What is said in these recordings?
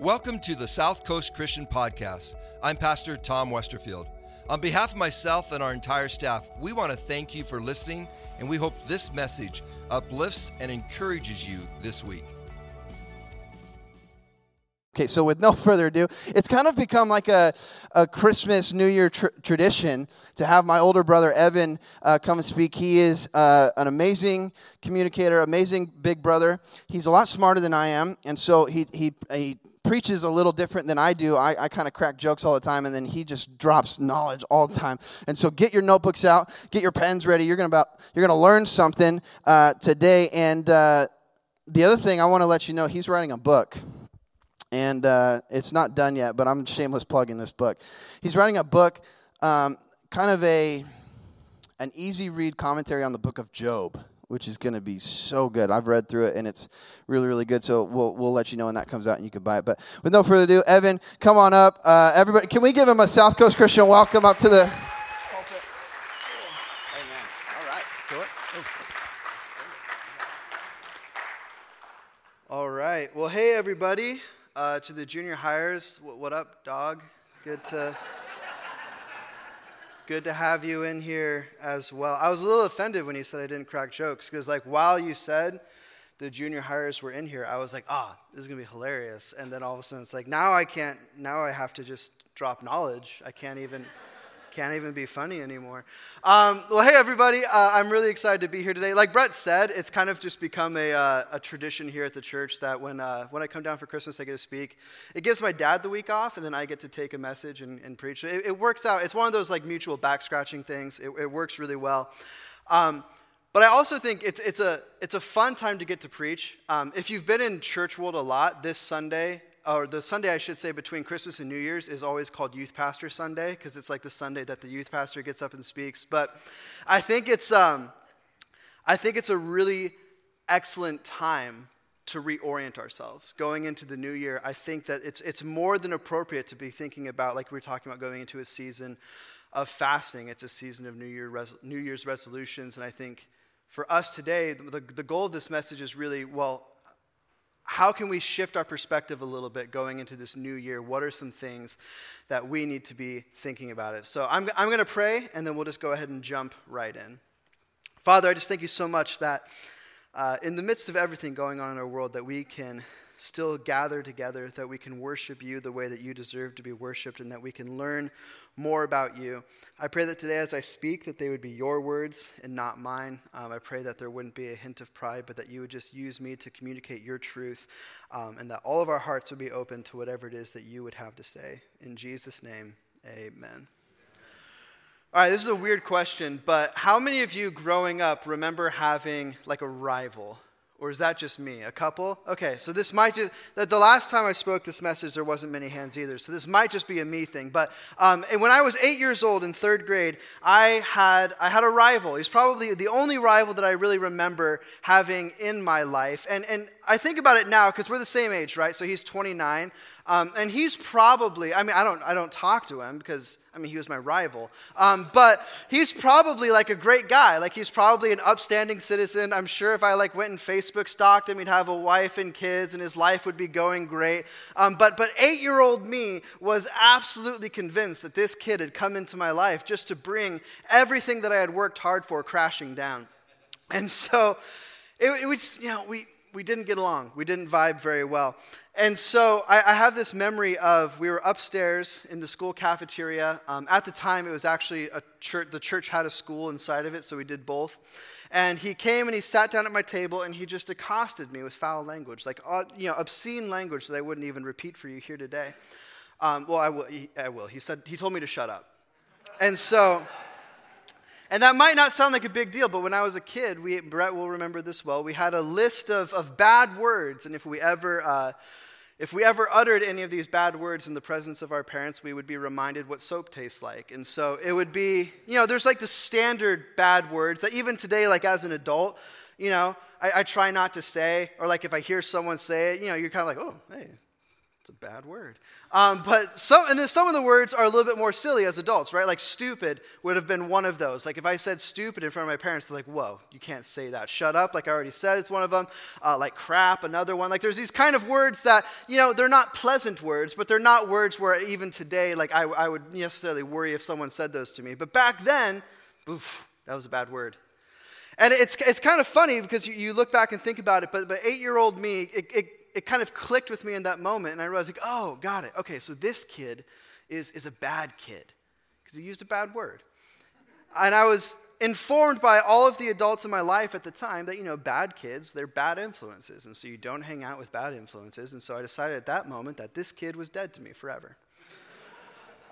Welcome to the South Coast Christian Podcast. I'm Pastor Tom Westerfield. On behalf of myself and our entire staff, we want to thank you for listening, and we hope this message uplifts and encourages you this week. Okay, so with no further ado, it's kind of become like a, a Christmas, New Year tr- tradition to have my older brother Evan uh, come and speak. He is uh, an amazing communicator, amazing big brother. He's a lot smarter than I am, and so he, he, he preaches a little different than I do. I, I kind of crack jokes all the time, and then he just drops knowledge all the time. And so, get your notebooks out, get your pens ready. You're gonna about you're gonna learn something uh, today. And uh, the other thing I want to let you know, he's writing a book, and uh, it's not done yet. But I'm shameless plugging this book. He's writing a book, um, kind of a an easy read commentary on the book of Job which is going to be so good. I've read through it and it's really, really good. So we'll we'll let you know when that comes out and you can buy it. But with no further ado, Evan, come on up. Uh, everybody, can we give him a South Coast Christian welcome up to the? Amen. All right. All right. Well, hey everybody, uh, to the junior highers. What, what up, dog? Good to. Good to have you in here as well. I was a little offended when you said I didn't crack jokes because, like, while you said the junior highers were in here, I was like, ah, oh, this is gonna be hilarious. And then all of a sudden, it's like, now I can't. Now I have to just drop knowledge. I can't even can't even be funny anymore. Um, well, hey, everybody. Uh, I'm really excited to be here today. Like Brett said, it's kind of just become a, uh, a tradition here at the church that when, uh, when I come down for Christmas, I get to speak. It gives my dad the week off, and then I get to take a message and, and preach. It, it, works out. It's one of those like mutual back scratching things. It, it works really well. Um, but I also think it's, it's, a, it's a fun time to get to preach. Um, if you've been in church world a lot, this Sunday or the Sunday, I should say, between Christmas and New Year's is always called Youth Pastor Sunday because it's like the Sunday that the youth pastor gets up and speaks. But I think it's, um, I think it's a really excellent time to reorient ourselves going into the new year. I think that it's, it's more than appropriate to be thinking about, like we were talking about, going into a season of fasting. It's a season of New, Year res- new Year's resolutions. And I think for us today, the, the goal of this message is really well, how can we shift our perspective a little bit going into this new year? What are some things that we need to be thinking about it? So I'm, I'm going to pray, and then we'll just go ahead and jump right in. Father, I just thank you so much that uh, in the midst of everything going on in our world, that we can still gather together, that we can worship you the way that you deserve to be worshiped, and that we can learn more about you. I pray that today, as I speak, that they would be your words and not mine. Um, I pray that there wouldn't be a hint of pride, but that you would just use me to communicate your truth, um, and that all of our hearts would be open to whatever it is that you would have to say. In Jesus' name, amen. All right, this is a weird question, but how many of you growing up remember having like a rival? Or is that just me? A couple? Okay, so this might just, that the last time I spoke this message, there wasn't many hands either. So this might just be a me thing. But um, when I was eight years old in third grade, I had, I had a rival. He's probably the only rival that I really remember having in my life. And, and I think about it now because we're the same age, right? So he's 29. Um, and he's probably, I mean, I don't, I don't talk to him because, I mean, he was my rival. Um, but he's probably like a great guy. Like, he's probably an upstanding citizen. I'm sure if I like went and Facebook stalked him, he'd have a wife and kids and his life would be going great. Um, but, but eight year old me was absolutely convinced that this kid had come into my life just to bring everything that I had worked hard for crashing down. And so, it, it was, you know, we, we didn't get along. We didn't vibe very well. And so I, I have this memory of we were upstairs in the school cafeteria. Um, at the time, it was actually a church, the church had a school inside of it, so we did both. And he came and he sat down at my table and he just accosted me with foul language, like uh, you know, obscene language that I wouldn't even repeat for you here today. Um, well, I will. I will. He said he told me to shut up. And so and that might not sound like a big deal, but when I was a kid, we, Brett will remember this well, we had a list of, of bad words. And if we, ever, uh, if we ever uttered any of these bad words in the presence of our parents, we would be reminded what soap tastes like. And so it would be, you know, there's like the standard bad words that even today, like as an adult, you know, I, I try not to say, or like if I hear someone say it, you know, you're kind of like, oh, hey, It's a bad word. Um, but some, and then some of the words are a little bit more silly as adults, right? Like stupid would have been one of those. Like if I said stupid in front of my parents, they're like, whoa, you can't say that. Shut up, like I already said, it's one of them. Uh, like crap, another one. Like there's these kind of words that, you know, they're not pleasant words, but they're not words where even today, like I, I would necessarily worry if someone said those to me. But back then, oof, that was a bad word. And it's, it's kind of funny because you, you look back and think about it, but, but eight year old me, it, it it kind of clicked with me in that moment, and I realized, like, oh, got it. Okay, so this kid is, is a bad kid because he used a bad word. And I was informed by all of the adults in my life at the time that, you know, bad kids, they're bad influences. And so you don't hang out with bad influences. And so I decided at that moment that this kid was dead to me forever.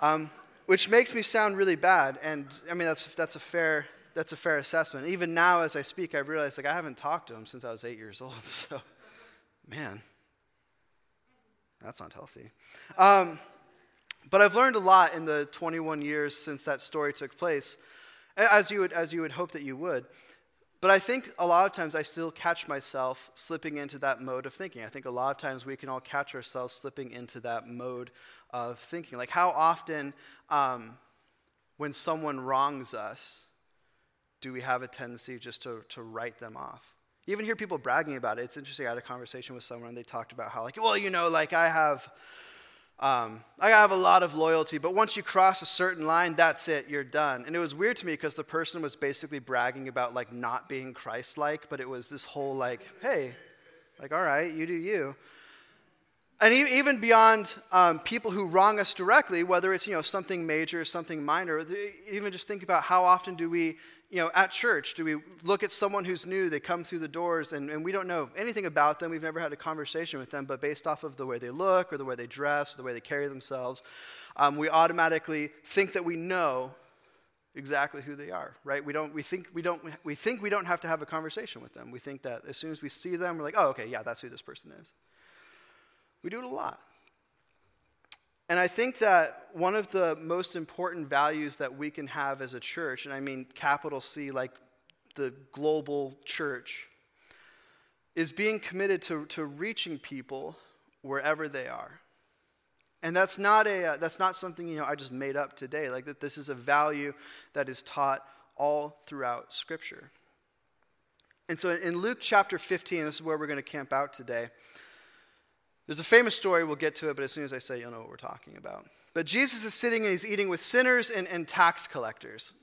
Um, which makes me sound really bad. And I mean, that's, that's, a fair, that's a fair assessment. Even now, as I speak, I realize like I haven't talked to him since I was eight years old. So, man, that's not healthy. Um, but I've learned a lot in the 21 years since that story took place, as you would, as you would hope that you would. But I think a lot of times I still catch myself slipping into that mode of thinking. I think a lot of times we can all catch ourselves slipping into that mode of thinking. Like, how often, um, when someone wrongs us, do we have a tendency just to, to write them off? You even hear people bragging about it. It's interesting. I had a conversation with someone, and they talked about how, like, well, you know, like I have, um, I have a lot of loyalty, but once you cross a certain line, that's it. You're done. And it was weird to me because the person was basically bragging about like not being Christ-like, but it was this whole like, hey, like, all right, you do you. And even beyond um, people who wrong us directly, whether it's you know something major, or something minor, even just think about how often do we you know, at church, do we look at someone who's new, they come through the doors, and, and we don't know anything about them, we've never had a conversation with them, but based off of the way they look, or the way they dress, or the way they carry themselves, um, we automatically think that we know exactly who they are, right? We, don't, we, think we, don't, we think we don't have to have a conversation with them. We think that as soon as we see them, we're like, oh, okay, yeah, that's who this person is. We do it a lot. And I think that one of the most important values that we can have as a church, and I mean capital C, like the global church, is being committed to, to reaching people wherever they are. And that's not, a, uh, that's not something you know, I just made up today. Like that this is a value that is taught all throughout Scripture. And so in Luke chapter 15, this is where we're going to camp out today. There's a famous story, we'll get to it, but as soon as I say, you'll know what we're talking about. But Jesus is sitting and he's eating with sinners and, and tax collectors.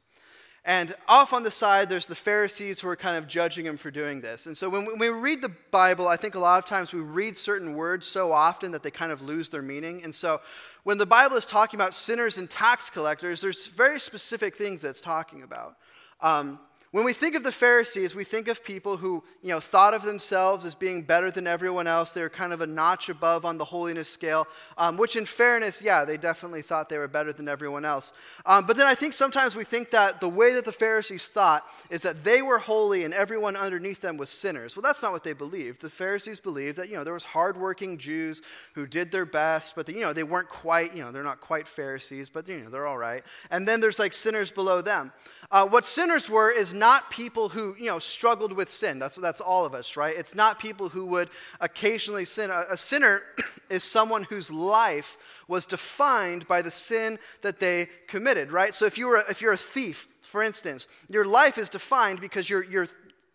And off on the side, there's the Pharisees who are kind of judging him for doing this. And so when we, when we read the Bible, I think a lot of times we read certain words so often that they kind of lose their meaning. And so when the Bible is talking about sinners and tax collectors, there's very specific things that it's talking about. Um, when we think of the Pharisees, we think of people who, you know, thought of themselves as being better than everyone else. They were kind of a notch above on the holiness scale, um, which, in fairness, yeah, they definitely thought they were better than everyone else. Um, but then I think sometimes we think that the way that the Pharisees thought is that they were holy and everyone underneath them was sinners. Well, that's not what they believed. The Pharisees believed that, you know, there was hardworking Jews who did their best, but, you know, they weren't quite, you know, they're not quite Pharisees, but, you know, they're all right. And then there's like sinners below them. Uh, what sinners were is not people who, you know, struggled with sin. That's, that's all of us, right? It's not people who would occasionally sin. A, a sinner is someone whose life was defined by the sin that they committed, right? So if, you were, if you're a thief, for instance, your life is defined because you're, you're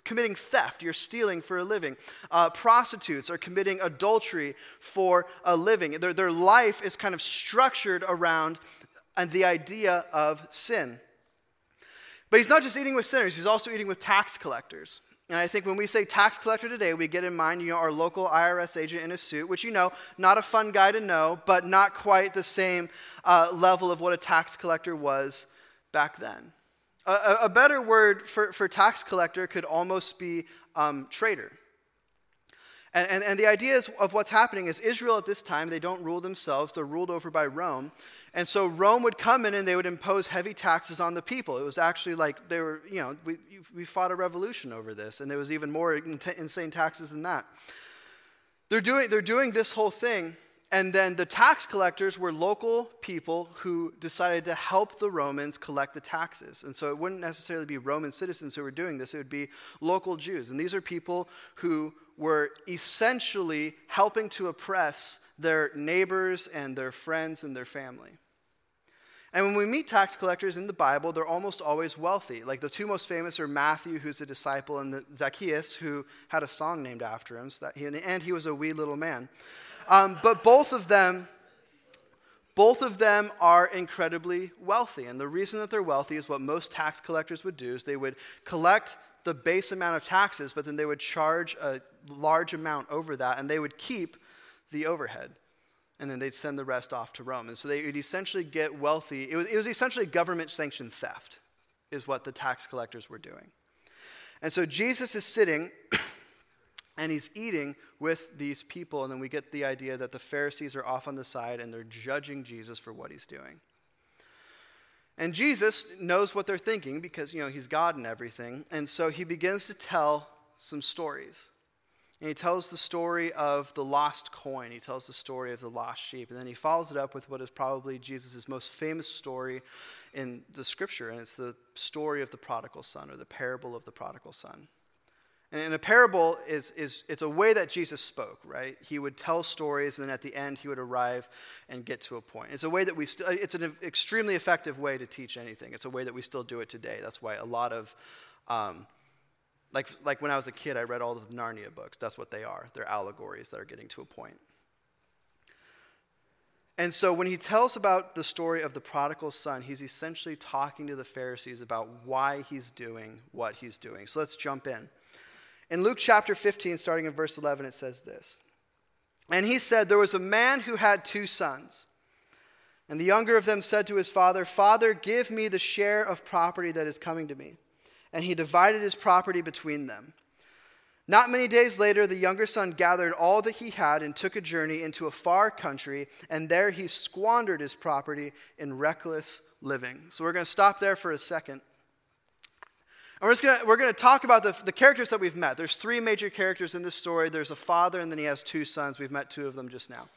committing theft, you're stealing for a living. Uh, prostitutes are committing adultery for a living. Their, their life is kind of structured around uh, the idea of sin. But he's not just eating with sinners, he's also eating with tax collectors. And I think when we say tax collector today, we get in mind, you know, our local IRS agent in a suit, which you know, not a fun guy to know, but not quite the same uh, level of what a tax collector was back then. A, a better word for, for tax collector could almost be um, traitor. And, and, and the idea is, of what's happening is Israel at this time, they don't rule themselves, they're ruled over by Rome. And so Rome would come in and they would impose heavy taxes on the people. It was actually like they were, you know, we, we fought a revolution over this, and there was even more insane taxes than that. They're doing, they're doing this whole thing, and then the tax collectors were local people who decided to help the Romans collect the taxes. And so it wouldn't necessarily be Roman citizens who were doing this, it would be local Jews. And these are people who were essentially helping to oppress their neighbors and their friends and their family. And when we meet tax collectors in the Bible, they're almost always wealthy. Like the two most famous are Matthew, who's a disciple, and Zacchaeus, who had a song named after him, so he, and he was a wee little man. Um, but both of them, both of them are incredibly wealthy. And the reason that they're wealthy is what most tax collectors would do is they would collect the base amount of taxes, but then they would charge a large amount over that, and they would keep the overhead. And then they'd send the rest off to Rome. And so they would essentially get wealthy. It was, it was essentially government sanctioned theft, is what the tax collectors were doing. And so Jesus is sitting and he's eating with these people. And then we get the idea that the Pharisees are off on the side and they're judging Jesus for what he's doing. And Jesus knows what they're thinking because, you know, he's God and everything. And so he begins to tell some stories. And he tells the story of the lost coin. He tells the story of the lost sheep. And then he follows it up with what is probably Jesus' most famous story in the scripture. And it's the story of the prodigal son or the parable of the prodigal son. And a parable is, is it's a way that Jesus spoke, right? He would tell stories, and then at the end, he would arrive and get to a point. It's a way that we still, it's an extremely effective way to teach anything. It's a way that we still do it today. That's why a lot of, um, like, like when I was a kid, I read all of the Narnia books. That's what they are. They're allegories that are getting to a point. And so when he tells about the story of the prodigal son, he's essentially talking to the Pharisees about why he's doing what he's doing. So let's jump in. In Luke chapter 15, starting in verse 11, it says this And he said, There was a man who had two sons. And the younger of them said to his father, Father, give me the share of property that is coming to me. And he divided his property between them. Not many days later, the younger son gathered all that he had and took a journey into a far country, and there he squandered his property in reckless living. So we're going to stop there for a second. And we're, gonna, we're gonna talk about the, the characters that we've met. There's three major characters in this story. There's a father, and then he has two sons. We've met two of them just now.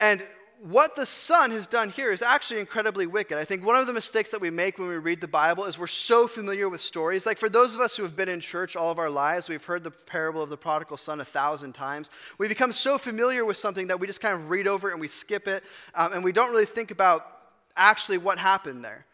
And what the son has done here is actually incredibly wicked. I think one of the mistakes that we make when we read the Bible is we're so familiar with stories. Like for those of us who have been in church all of our lives, we've heard the parable of the prodigal son a thousand times. We become so familiar with something that we just kind of read over and we skip it, um, and we don't really think about actually what happened there.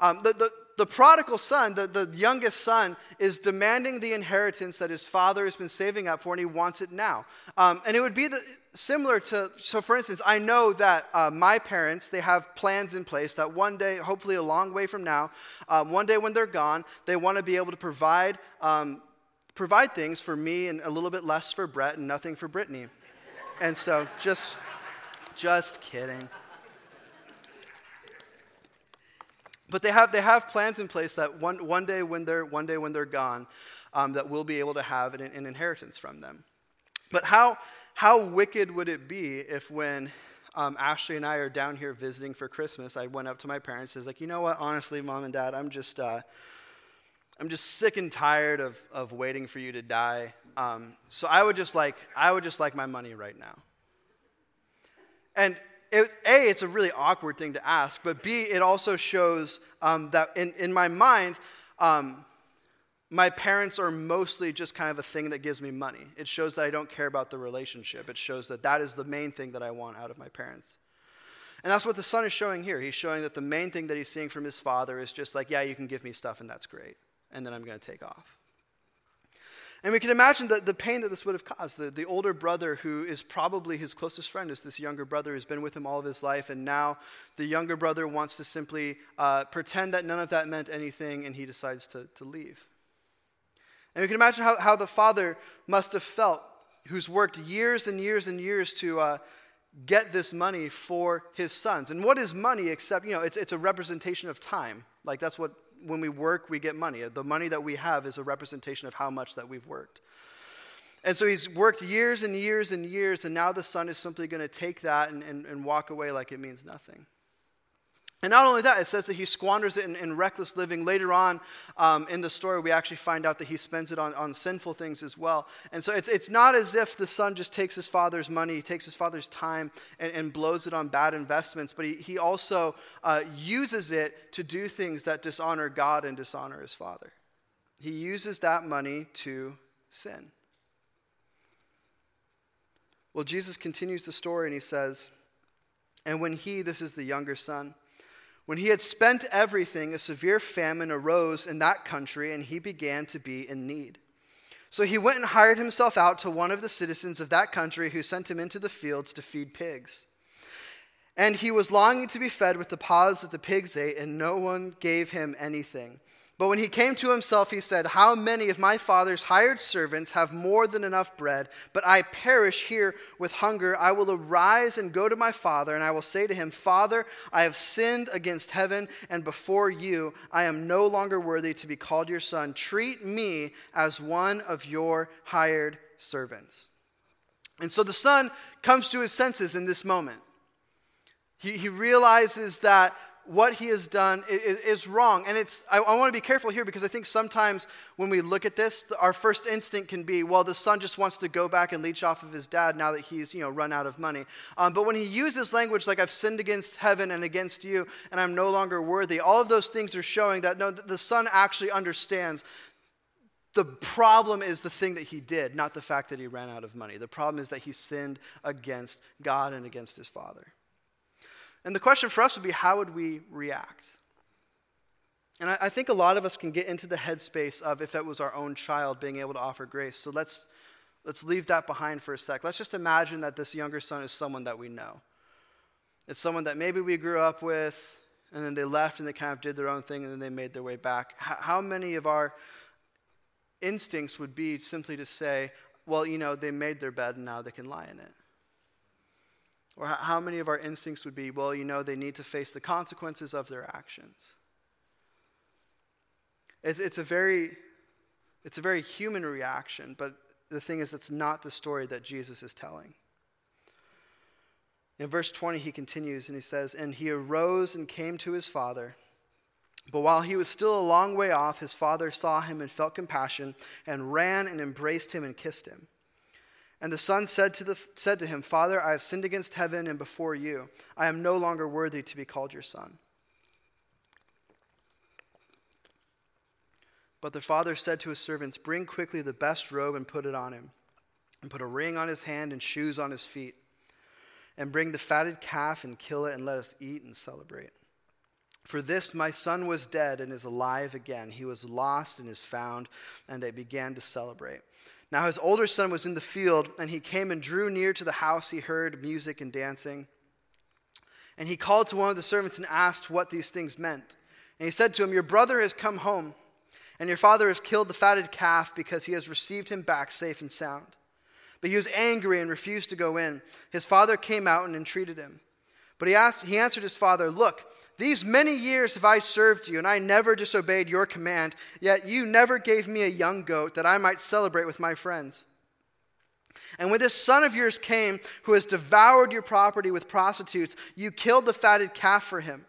Um, the, the, the prodigal son, the, the youngest son, is demanding the inheritance that his father has been saving up for, and he wants it now. Um, and it would be the, similar to, so for instance, I know that uh, my parents, they have plans in place that one day, hopefully a long way from now, um, one day when they're gone, they want to be able to provide, um, provide things for me and a little bit less for Brett and nothing for Brittany. And so just, just kidding. But they have, they have plans in place that one, one, day, when they're, one day when they're gone, um, that we'll be able to have an, an inheritance from them. But how, how wicked would it be if when um, Ashley and I are down here visiting for Christmas, I went up to my parents and was like, you know what, honestly, mom and dad, I'm just, uh, I'm just sick and tired of, of waiting for you to die. Um, so I would just like, I would just like my money right now. And it, A, it's a really awkward thing to ask, but B, it also shows um, that in, in my mind, um, my parents are mostly just kind of a thing that gives me money. It shows that I don't care about the relationship. It shows that that is the main thing that I want out of my parents. And that's what the son is showing here. He's showing that the main thing that he's seeing from his father is just like, yeah, you can give me stuff and that's great. And then I'm going to take off. And we can imagine the, the pain that this would have caused. The, the older brother, who is probably his closest friend, is this younger brother who's been with him all of his life, and now the younger brother wants to simply uh, pretend that none of that meant anything, and he decides to, to leave. And we can imagine how, how the father must have felt, who's worked years and years and years to uh, get this money for his sons. And what is money except, you know, it's, it's a representation of time. Like that's what when we work, we get money. The money that we have is a representation of how much that we've worked. And so he's worked years and years and years, and now the son is simply going to take that and, and, and walk away like it means nothing. And not only that, it says that he squanders it in, in reckless living. Later on um, in the story, we actually find out that he spends it on, on sinful things as well. And so it's, it's not as if the son just takes his father's money, takes his father's time, and, and blows it on bad investments, but he, he also uh, uses it to do things that dishonor God and dishonor his father. He uses that money to sin. Well, Jesus continues the story and he says, And when he, this is the younger son, when he had spent everything, a severe famine arose in that country, and he began to be in need. So he went and hired himself out to one of the citizens of that country, who sent him into the fields to feed pigs. And he was longing to be fed with the pods that the pigs ate, and no one gave him anything. But when he came to himself, he said, How many of my father's hired servants have more than enough bread, but I perish here with hunger? I will arise and go to my father, and I will say to him, Father, I have sinned against heaven and before you. I am no longer worthy to be called your son. Treat me as one of your hired servants. And so the son comes to his senses in this moment. He, he realizes that what he has done is, is wrong. And it's, I, I want to be careful here because I think sometimes when we look at this, our first instinct can be, well, the son just wants to go back and leech off of his dad now that he's, you know, run out of money. Um, but when he uses language like, I've sinned against heaven and against you, and I'm no longer worthy, all of those things are showing that no, the son actually understands the problem is the thing that he did, not the fact that he ran out of money. The problem is that he sinned against God and against his father. And the question for us would be how would we react? And I, I, think a lot of us can get into the headspace of if it was our own child being able to offer grace. So let's, let's leave that behind for a sec. Let's just imagine that this younger son is someone that we know. It's someone that maybe we grew up with, and then they left and they kind of did their own thing and then they made their way back. How, how many of our instincts would be simply to say, well, you know, they made their bed and now they can lie in it? Or how many of our instincts would be, well, you know, they need to face the consequences of their actions? It's, it's, a, very, it's a very human reaction, but the thing is, that's not the story that Jesus is telling. In verse 20, he continues and he says, And he arose and came to his father. But while he was still a long way off, his father saw him and felt compassion and ran and embraced him and kissed him. And the son said to, the, said to him, Father, I have sinned against heaven and before you. I am no longer worthy to be called your son. But the father said to his servants, Bring quickly the best robe and put it on him, and put a ring on his hand and shoes on his feet. And bring the fatted calf and kill it, and let us eat and celebrate. For this my son was dead and is alive again. He was lost and is found, and they began to celebrate. Now his older son was in the field, and he came and drew near to the house. He heard music and dancing. And he called to one of the servants and asked what these things meant. And he said to him, Your brother has come home, and your father has killed the fatted calf because he has received him back safe and sound. But he was angry and refused to go in. His father came out and entreated him. But he, asked, he answered his father, Look, these many years have I served you, and I never disobeyed your command, yet you never gave me a young goat that I might celebrate with my friends. And when this son of yours came, who has devoured your property with prostitutes, you killed the fatted calf for him.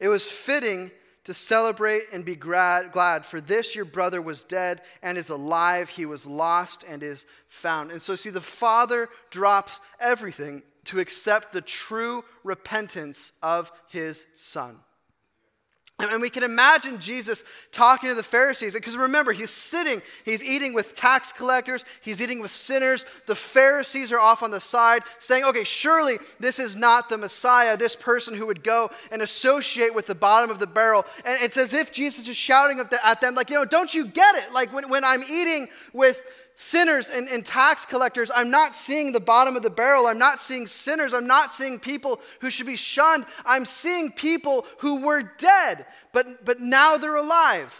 It was fitting to celebrate and be glad, for this your brother was dead and is alive. He was lost and is found. And so, see, the father drops everything to accept the true repentance of his son. And we can imagine Jesus talking to the Pharisees, because remember, he's sitting, he's eating with tax collectors, he's eating with sinners. The Pharisees are off on the side saying, okay, surely this is not the Messiah, this person who would go and associate with the bottom of the barrel. And it's as if Jesus is shouting at them, like, you know, don't you get it? Like when, when I'm eating with sinners and, and, tax collectors. I'm not seeing the bottom of the barrel. I'm not seeing sinners. I'm not seeing people who should be shunned. I'm seeing people who were dead, but, but now they're alive.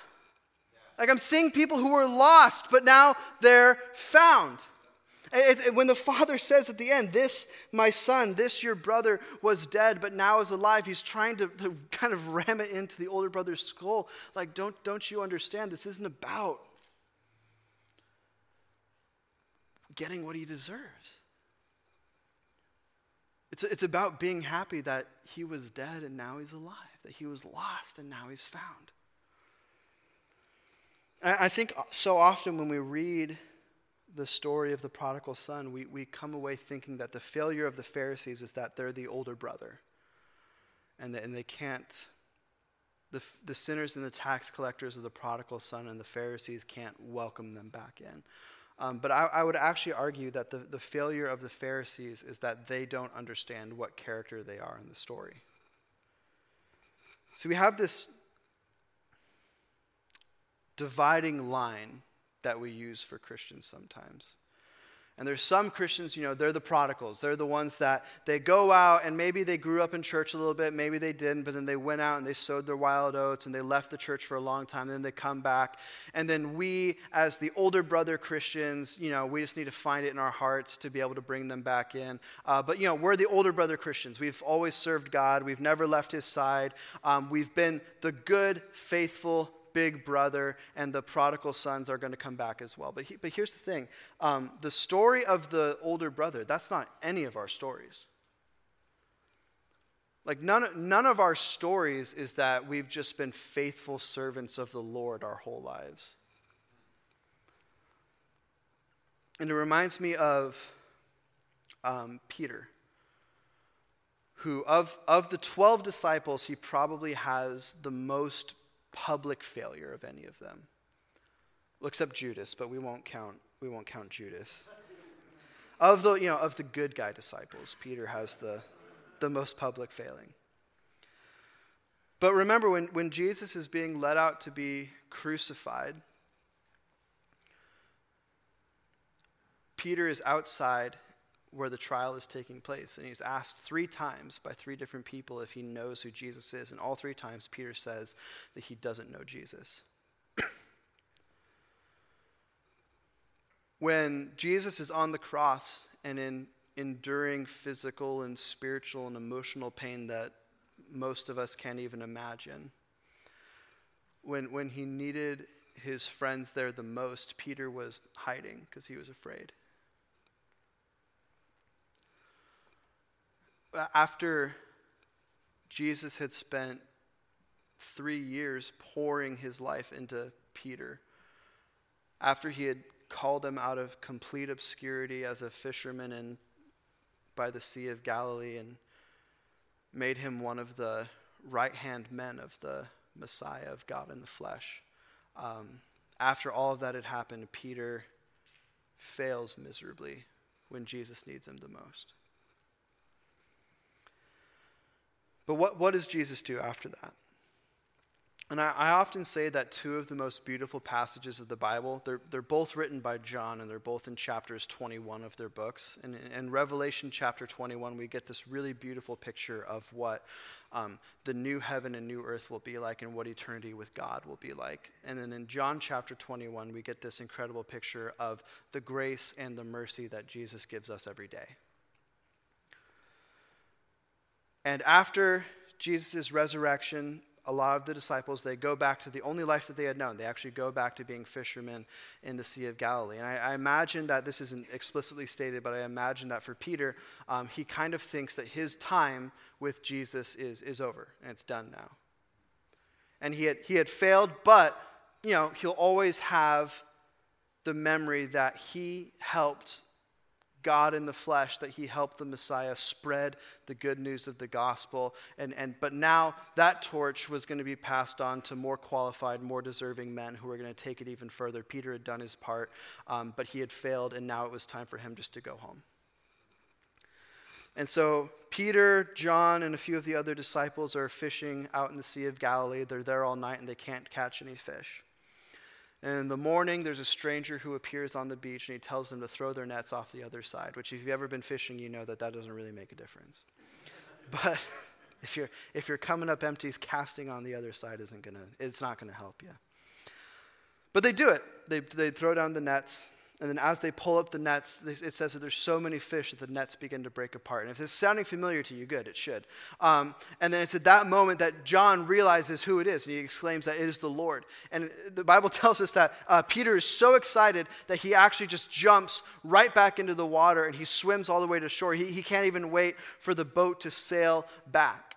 Like I'm seeing people who were lost, but now they're found. It, it, when the father says at the end, This, my son, this, your brother, was dead, but now is alive, he's trying to, to kind of ram it into the older brother's skull. Like, don't, don't you understand? This isn't about getting what he deserves. It's, it's about being happy that he was dead and now he's alive, that he was lost and now he's found. I think so often when we read the story of the prodigal son, we, we come away thinking that the failure of the Pharisees is that they're the older brother and, and they can't, the, the sinners and the tax collectors of the prodigal son and the Pharisees can't welcome them back in. Um, but I, I, would actually argue that the, the failure of the Pharisees is that they don't understand what character they are in the story. So we have this dividing line that we use for Christians sometimes. And there's some Christians, you know, they're the prodigals. They're the ones that they go out and maybe they grew up in church a little bit, maybe they didn't, but then they went out and they sowed their wild oats and they left the church for a long time, and then they come back. And then we, as the older brother Christians, you know, we just need to find it in our hearts to be able to bring them back in. Uh, but, you know, we're the older brother Christians. We've always served God, we've never left his side. Um, we've been the good, faithful big brother, and the prodigal sons are going to come back as well. But, he, but here's the thing um, the story of the older brother, that's not any of our stories. Like, none, none of our stories is that we've just been faithful servants of the Lord our whole lives. And it reminds me of um, Peter, who, of, of the 12 disciples, he probably has the most public failure of any of them. Except Judas, but we won't count, we won't count Judas. Of the, you know, of the good guy disciples, Peter has the, the most public failing. But remember, when, when Jesus is being led out to be crucified, Peter is outside where the trial is taking place. And he's asked three times by three different people if he knows who Jesus is. And all three times, Peter says that he doesn't know Jesus. when Jesus is on the cross and in enduring physical and spiritual and emotional pain that most of us can't even imagine, when, when he needed his friends there the most, Peter was hiding because he was afraid. After Jesus had spent three years pouring his life into Peter, after he had called him out of complete obscurity as a fisherman in, by the Sea of Galilee and made him one of the right hand men of the Messiah of God in the flesh. Um, after all of that had happened, Peter fails miserably when Jesus needs him the most. But what, what does Jesus do after that? And I, I, often say that two of the most beautiful passages of the Bible, they're, they're both written by John and they're both in chapters 21 of their books. And in Revelation chapter 21, we get this really beautiful picture of what um, the new heaven and new earth will be like and what eternity with God will be like. And then in John chapter 21, we get this incredible picture of the grace and the mercy that Jesus gives us every day. And after Jesus' resurrection, a lot of the disciples they go back to the only life that they had known. They actually go back to being fishermen in the sea of galilee. And i, I imagine that this isn't explicitly stated but i imagine that for peter um, he kind of thinks that his time with jesus is, is over and it's done now. And he had, he had failed but you know he'll always have the memory that he helped God in the flesh, that he helped the Messiah spread the good news of the gospel. And, and, but now that torch was going to be passed on to more qualified, more deserving men who were going to take it even further. Peter had done his part, um, but he had failed, and now it was time for him just to go home. And so Peter, John, and a few of the other disciples are fishing out in the Sea of Galilee. They're there all night and they can't catch any fish. And in the morning, there's a stranger who appears on the beach and he tells them to throw their nets off the other side, which, if you've ever been fishing, you know that that doesn't really make a difference. But if you're, if you're coming up empty, casting on the other side isn't gonna, it's not going to help you. But they do it. They, they throw down the nets. And then as they pull up the nets, it says that there's so many fish that the nets begin to break apart. And if this is sounding familiar to you, good, it should. Um, and then it's at that moment that John realizes who it is, and he exclaims that it is the Lord. And the Bible tells us that uh, Peter is so excited that he actually just jumps right back into the water and he swims all the way to shore. He, he can't even wait for the boat to sail back.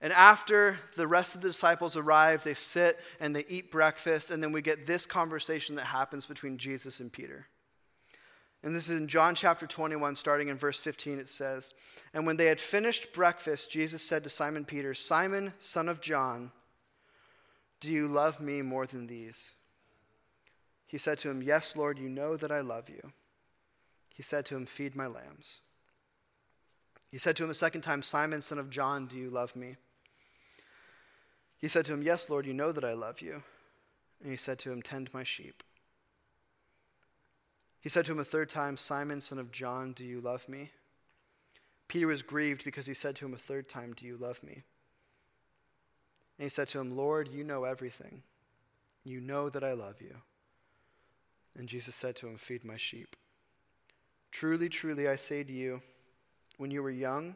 And after the rest of the disciples arrive, they sit and they eat breakfast, and then we get this conversation that happens between Jesus and Peter. And this is in John chapter 21, starting in verse 15, it says, And when they had finished breakfast, Jesus said to Simon Peter, Simon, son of John, do you love me more than these? He said to him, Yes, Lord, you know that I love you. He said to him, Feed my lambs. He said to him a second time, Simon, son of John, do you love me? He said to him, Yes, Lord, you know that I love you. And he said to him, Tend my sheep. He said to him a third time, Simon, son of John, do you love me? Peter was grieved because he said to him a third time, Do you love me? And he said to him, Lord, you know everything. You know that I love you. And Jesus said to him, Feed my sheep. Truly, truly, I say to you, when you were young,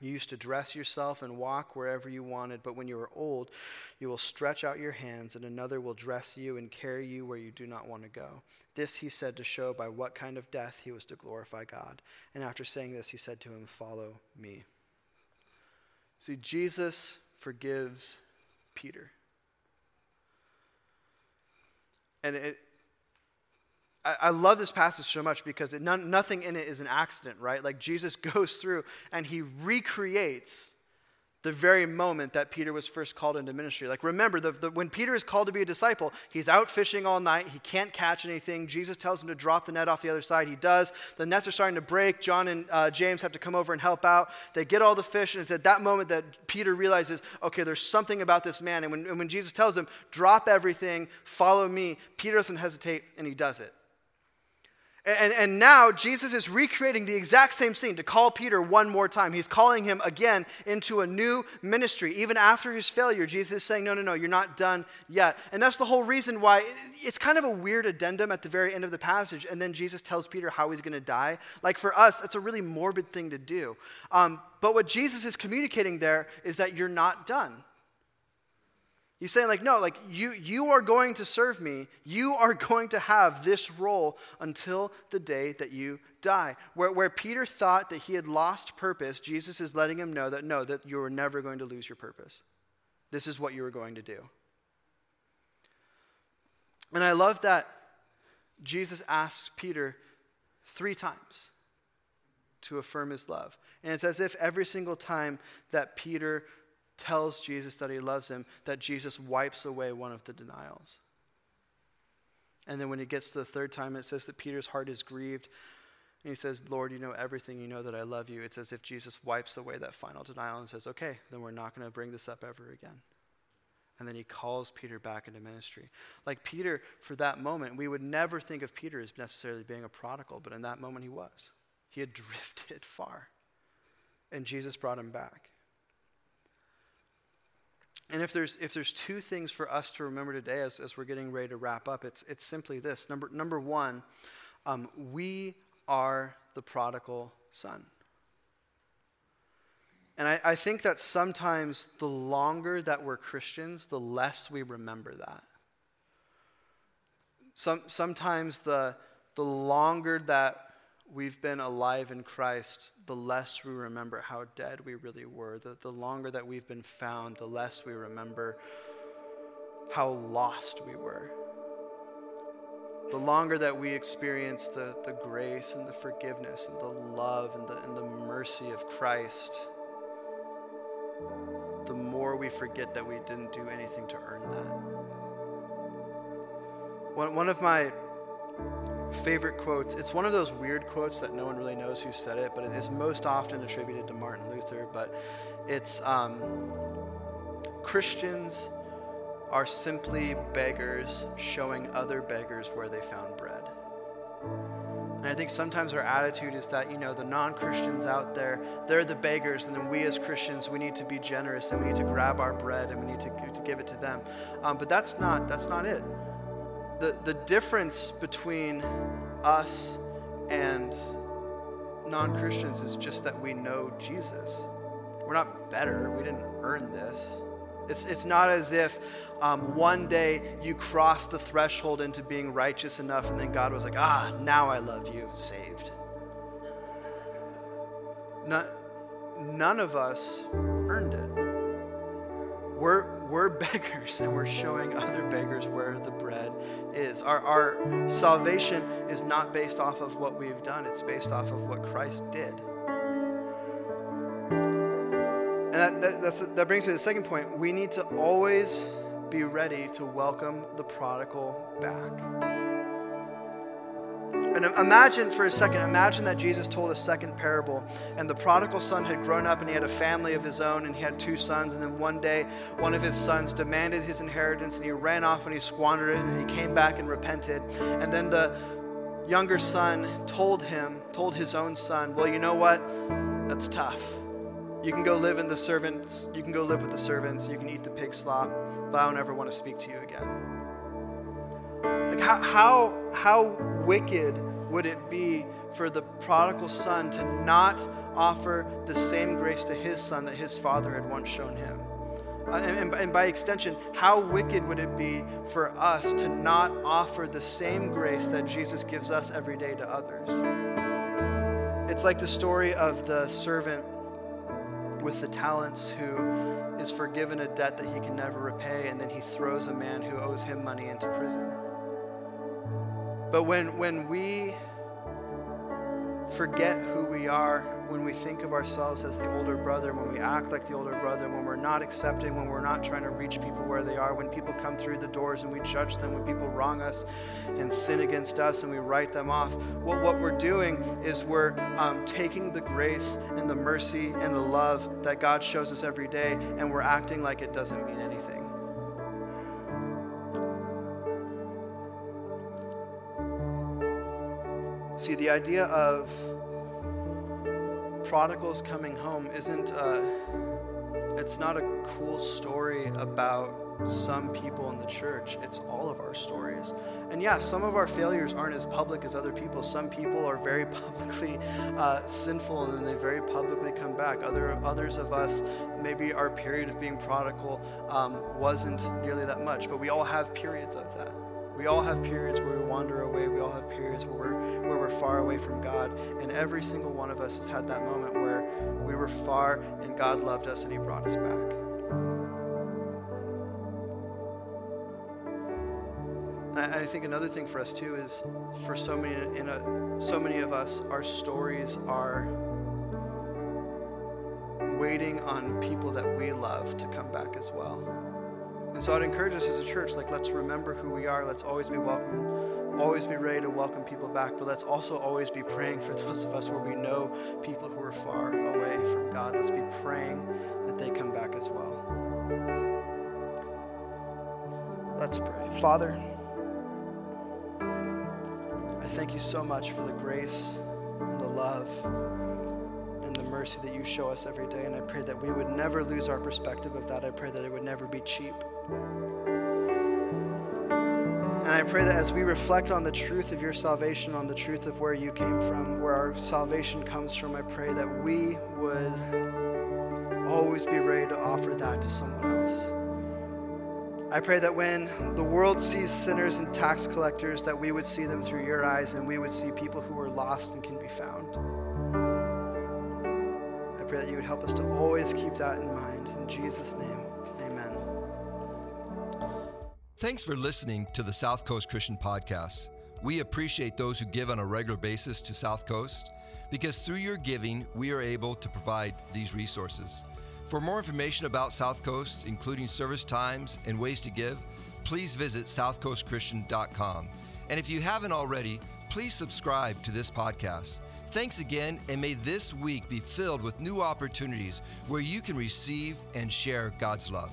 you used to dress yourself and walk wherever you wanted, but when you are old, you will stretch out your hands, and another will dress you and carry you where you do not want to go. This he said to show by what kind of death he was to glorify God. And after saying this, he said to him, Follow me. See, Jesus forgives Peter. And it, I, I love this passage so much because it, none, nothing in it is an accident, right? Like Jesus goes through and he recreates the very moment that Peter was first called into ministry. Like, remember, the, the, when Peter is called to be a disciple, he's out fishing all night. He can't catch anything. Jesus tells him to drop the net off the other side. He does. The nets are starting to break. John and uh, James have to come over and help out. They get all the fish, and it's at that moment that Peter realizes, okay, there's something about this man. And when, and when Jesus tells him, drop everything, follow me, Peter doesn't hesitate, and he does it. And, and now Jesus is recreating the exact same scene to call Peter one more time. He's calling him again into a new ministry. Even after his failure, Jesus is saying, No, no, no, you're not done yet. And that's the whole reason why it's kind of a weird addendum at the very end of the passage. And then Jesus tells Peter how he's going to die. Like for us, it's a really morbid thing to do. Um, but what Jesus is communicating there is that you're not done. He's saying, like, no, like, you, you are going to serve me. You are going to have this role until the day that you die. Where, where Peter thought that he had lost purpose, Jesus is letting him know that no, that you are never going to lose your purpose. This is what you are going to do. And I love that Jesus asks Peter three times to affirm his love. And it's as if every single time that Peter tells Jesus that he loves him, that Jesus wipes away one of the denials. And then when he gets to the third time, it says that Peter's heart is grieved. And he says, Lord, you know everything. You know that I love you. It's as if Jesus wipes away that final denial and says, okay, then we're not going to bring this up ever again. And then he calls Peter back into ministry. Like Peter, for that moment, we would never think of Peter as necessarily being a prodigal, but in that moment he was. He had drifted far. And Jesus brought him back. And if there's, if there's two things for us to remember today as, as we're getting ready to wrap up, it's, it's simply this. Number, number one, um, we are the prodigal son. And I, I think that sometimes the longer that we're Christians, the less we remember that. Some, sometimes the, the longer that we've been alive in Christ, the less we remember how dead we really were. The, the longer that we've been found, the less we remember how lost we were. The longer that we experience the, the grace and the forgiveness and the love and the, and the mercy of Christ, the more we forget that we didn't do anything to earn that. One, one of my favorite quotes. It's one of those weird quotes that no one really knows who said it, but it is most often attributed to Martin Luther. But it's um, Christians are simply beggars showing other beggars where they found bread. And I think sometimes our attitude is that, you know, the non Christians out there, they're the beggars, and then we as Christians, we need to be generous and we need to grab our bread and we need to, to give it to them. Um, but that's not, that's not it. The, the difference between us and non Christians is just that we know Jesus. We're not better, we didn't earn this. It's, it's not as if um, one day you crossed the threshold into being righteous enough and then God was like, ah, now I love you, saved. None, none of us earned it. We're, we're beggars and we're showing other beggars where the bread is. Our, our salvation is not based off of what we've done, it's based off of what Christ did. And that, that, that brings me to the second point. We need to always be ready to welcome the prodigal back. And imagine for a second, imagine that Jesus told a second parable, and the prodigal son had grown up and he had a family of his own, and he had two sons. And then one day, one of his sons demanded his inheritance, and he ran off and he squandered it, and he came back and repented. And then the younger son told him, told his own son, Well, you know what? That's tough. You can go live in the servants, you can go live with the servants, you can eat the pig slop, but I don't ever want to speak to you again. Like, how, how, how wicked would it be for the prodigal son to not offer the same grace to his son that his father had once shown him? Uh, and, and, and, by extension, how wicked would it be for us to not offer the same grace that Jesus gives us every day to others? It's like the story of the servant with the talents who is forgiven a debt that he can never repay, and then he throws a man who owes him money into prison. But when, when we forget who we are, when we think of ourselves as the older brother, when we act like the older brother, when we're not accepting, when we're not trying to reach people where they are, when people come through the doors and we judge them, when people wrong us and sin against us and we write them off, what, what we're doing is we're um, taking the grace and the mercy and the love that God shows us every day and we're acting like it doesn't mean anything. See, the idea of prodigals coming home isn't a, it's not a cool story about some people in the church. It's all of our stories. And yeah, some of our failures aren't as public as other people. Some people are very publicly uh, sinful and then they very publicly come back. Other others of us, maybe our period of being prodigal um, wasn't nearly that much, but we all have periods of that. We all have periods where we wander away. We all have periods where we're, where we're far away from God. And every single one of us has had that moment where we were far and God loved us and He brought us back. And I, I think another thing for us too is for so many, in a, so many of us, our stories are waiting on people that we love to come back as well. And so I'd encourage us as a church, like, let's remember who we are. Let's always be welcome, always be ready to welcome people back. But let's also always be praying for those of us where we know people who are far away from God. Let's be praying that they come back as well. Let's pray. Father, I thank you so much for the grace and the love mercy that you show us every day. And I pray that we would never lose our perspective of that. I pray that it would never be cheap. And I pray that as we reflect on the truth of your salvation, on the truth of where you came from, where our salvation comes from, I pray that we would always be ready to offer that to someone else. I pray that when the world sees sinners and tax collectors, that we would see them through your eyes and we would see people who are lost and can be found. Pray that you would help us to always keep that in mind. In Jesus' name. Amen. Thanks for listening to the South Coast Christian Podcast. We appreciate those who give on a regular basis to South Coast because through your giving, we are able to provide these resources. For more information about South Coast, including service times and ways to give, please visit southcoastchristian.com. And if you haven't already, please subscribe to this podcast. Thanks again, and may this week be filled with new opportunities where you can receive and share God's love.